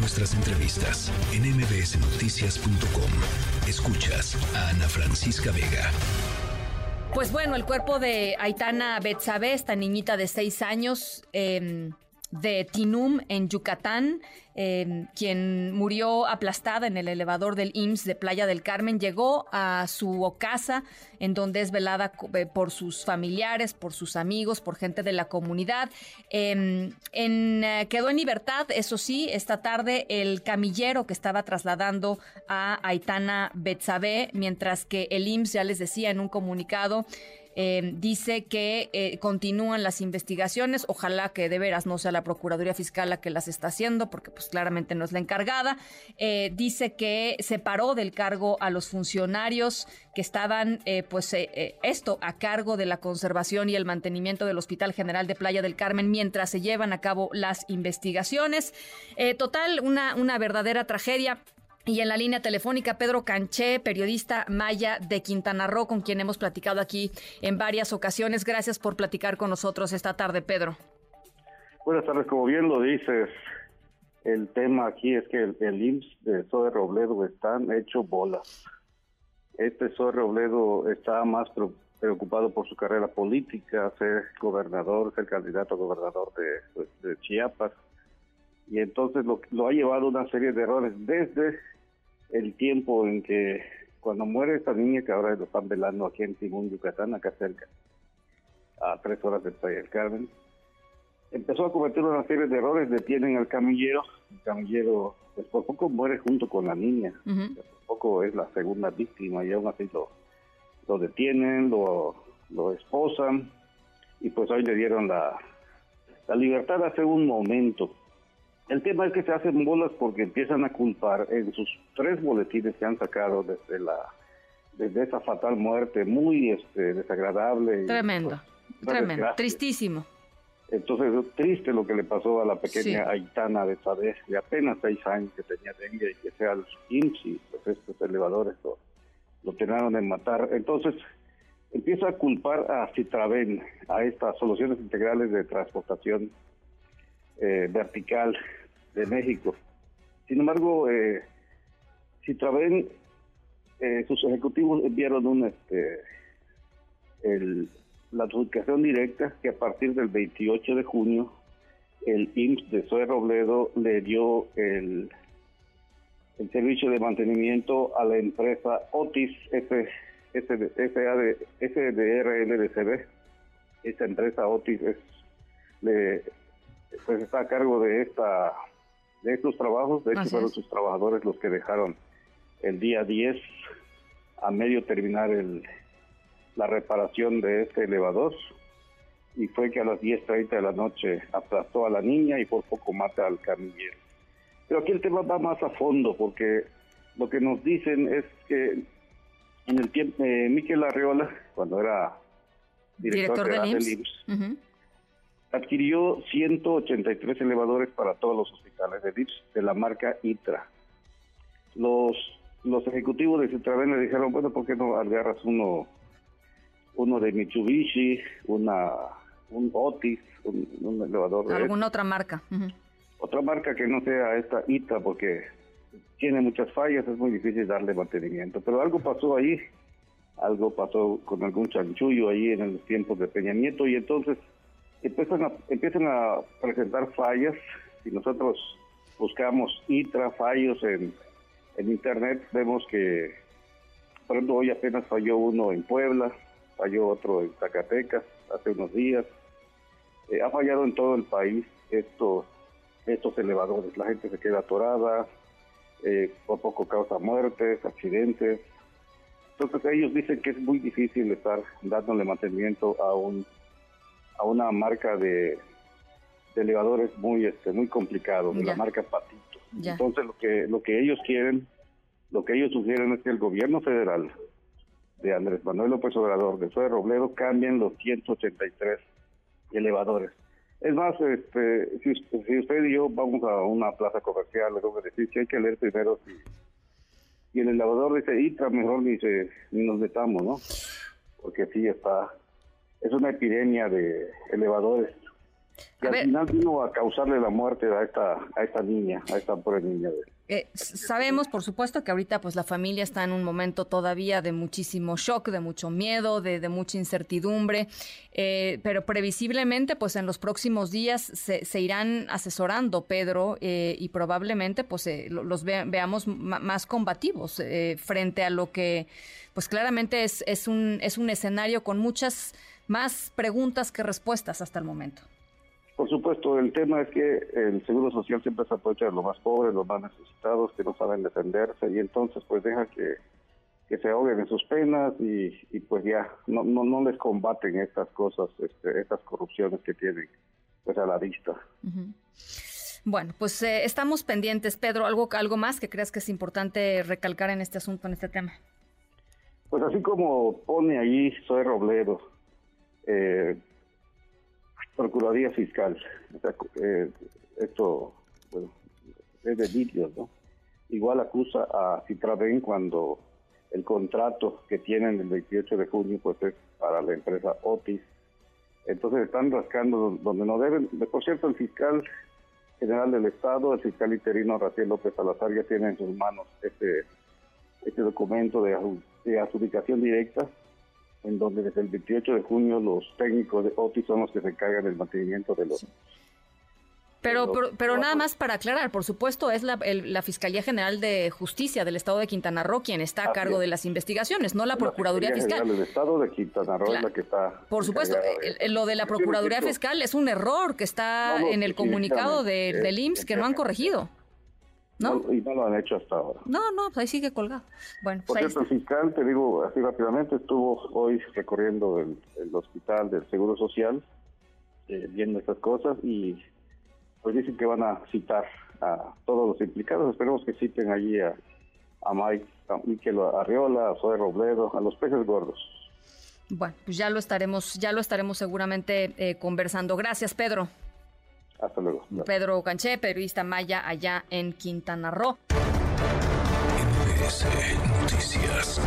nuestras entrevistas en mbsnoticias.com. Escuchas a Ana Francisca Vega. Pues bueno, el cuerpo de Aitana Betsabe, esta niñita de seis años, eh, de Tinum, en Yucatán, eh, quien murió aplastada en el elevador del IMSS de Playa del Carmen, llegó a su casa, en donde es velada eh, por sus familiares, por sus amigos, por gente de la comunidad. Em, eh, quedó en libertad, eso sí, esta tarde el camillero que estaba trasladando a Aitana Betsabe, mientras que el IMSS, ya les decía en un comunicado, eh, dice que eh, continúan las investigaciones, ojalá que de veras no sea la Procuraduría Fiscal la que las está haciendo, porque pues claramente no es la encargada. Eh, dice que separó del cargo a los funcionarios que estaban, pues esto, a cargo de la conservación y el mantenimiento del Hospital General de Playa del Carmen mientras se llevan a cabo las investigaciones. total, una, una verdadera tragedia. Y en la línea telefónica, Pedro Canché, periodista maya de Quintana Roo, con quien hemos platicado aquí en varias ocasiones. Gracias por platicar con nosotros esta tarde, Pedro. Buenas tardes, como bien lo dices, el tema aquí es que el, el IMSS de Zoe Robledo están hecho bolas. Este Zoe Robledo está más preocupado por su carrera política, ser gobernador, ser candidato a gobernador de, de Chiapas. Y entonces lo, lo ha llevado a una serie de errores desde el tiempo en que cuando muere esta niña que ahora lo están velando aquí en Timón, Yucatán, acá cerca, a tres horas de Playa del Carmen, empezó a cometer una serie de errores, detienen al camillero, el camillero pues por poco muere junto con la niña, por poco es la segunda víctima y aún así lo, lo detienen, lo, lo esposan y pues hoy le dieron la, la libertad hace un momento. El tema es que se hacen bolas porque empiezan a culpar en sus tres boletines que han sacado desde la desde esa fatal muerte muy este, desagradable. Tremendo, pues, tremendo, tristísimo. Entonces, triste lo que le pasó a la pequeña Aitana de Chávez, de apenas seis años que tenía dengue y que sea los IMSS y pues estos elevadores lo, lo terminaron de matar. Entonces, empieza a culpar a Citraven, a estas soluciones integrales de transportación eh, vertical de México. Sin embargo, eh, Citraven, eh, sus ejecutivos enviaron un, este, el, la adjudicación directa que a partir del 28 de junio el IMSS de Zoe Robledo le dio el, el servicio de mantenimiento a la empresa Otis F, SDRLDCB. Esta empresa Otis es, le, pues está a cargo de esta de estos trabajos. De hecho, fueron sus trabajadores los que dejaron el día 10 a medio terminar el, la reparación de este elevador. Y fue que a las 10.30 de la noche aplastó a la niña y por poco mata al camillero. Pero aquí el tema va más a fondo porque lo que nos dicen es que en el tiempo, eh, Miquel Arriola, cuando era director, del IMSS, adquirió 183 elevadores para todos los hospitales de DIPS de la marca ITRA. Los los ejecutivos de Citraven le dijeron, bueno, ¿por qué no agarras uno uno de Mitsubishi, una un Otis, un, elevador de alguna otra marca? Otra marca que no sea esta ITRA porque tiene muchas fallas, es muy difícil darle mantenimiento, pero algo pasó ahí, algo pasó con algún chanchullo ahí en los tiempos de Peña Nieto y entonces empiezan a, empiezan a presentar fallas. Si nosotros buscamos ITRA, fallos en, en Internet, vemos que, por ejemplo, hoy apenas falló uno en Puebla, falló otro en Zacatecas hace unos días. Eh, ha fallado en todo el país estos, estos elevadores. La gente se queda atorada, eh, por poco causa muertes, accidentes. Entonces ellos dicen que es muy difícil estar dándole mantenimiento a un a una marca de, elevadores muy este muy complicado, de la marca Patito. Entonces lo que lo que ellos quieren, lo que ellos sugieren es que el gobierno federal de Andrés Manuel López Obrador, de Soy Robledo, cambien los 183 elevadores. Es más, este, si, si, usted y yo vamos a una plaza comercial, le tengo que decir que hay que leer primero si, y el elevador dice ITRA, mejor ni, ni nos metamos, ¿no? Porque sí está es una epidemia de elevadores. Y al final vino a causarle la muerte a esta, a esta niña, a esta pobre niña. Eh, sabemos, por supuesto, que ahorita pues la familia está en un momento todavía de muchísimo shock, de mucho miedo, de, mucha incertidumbre, eh, pero previsiblemente pues en los próximos días se, irán asesorando, Pedro, eh, y probablemente pues los veamos más combativos frente a lo que pues claramente es, es, un, es un escenario con muchas más preguntas que respuestas hasta el momento. Por supuesto, el tema es que el Seguro Social siempre se aprovecha de los más pobres, los más necesitados, que no saben defenderse y entonces pues deja que, se ahoguen en sus penas y, pues ya no, no, no les combaten estas cosas, este, estas corrupciones que tienen pues a la vista. Bueno, pues eh, estamos pendientes. Pedro, ¿algo, ¿algo más que creas que es importante recalcar en este asunto, en este tema? Pues así como pone ahí Soy Robledo, eh, Procuraduría Fiscal. Eh, esto es de ¿no? Igual acusa a Citraven cuando el contrato que tienen el 28 de junio pues es para la empresa Otis. Entonces están rascando donde no deben. Por cierto, el fiscal general del Estado, el fiscal interino Rafael López Salazar ya tiene en sus manos este, este documento de adjudicación directa en donde desde el 28 de junio los técnicos de OTI son los que se encargan del mantenimiento de los... Pero, pero, nada más para aclarar, por supuesto, es la, la, Fiscalía General de Justicia del Estado de Quintana Roo quien está a cargo de las investigaciones, no la, Procuraduría Fiscal. El Estado de Quintana Roo es la que está. Por supuesto, lo de la Procuraduría Fiscal es un error que está en el comunicado de, del IMSS que no han corregido. ¿No? y no lo han hecho hasta ahora. No, no, pues ahí sigue colgado. Bueno, Por pues cierto, el fiscal, te digo así rápidamente, estuvo hoy recorriendo el, hospital del Seguro Social, eh, viendo estas cosas y pues dicen que van a citar a todos los implicados. Esperemos que citen allí a, a Mike, a Miquel Arriola, a Zoe Robledo, a los peces gordos. Bueno, pues ya lo estaremos, ya lo estaremos seguramente eh, conversando. Gracias, Pedro. Hasta luego. Pedro Canché, periodista maya allá en Quintana Roo. Noticias.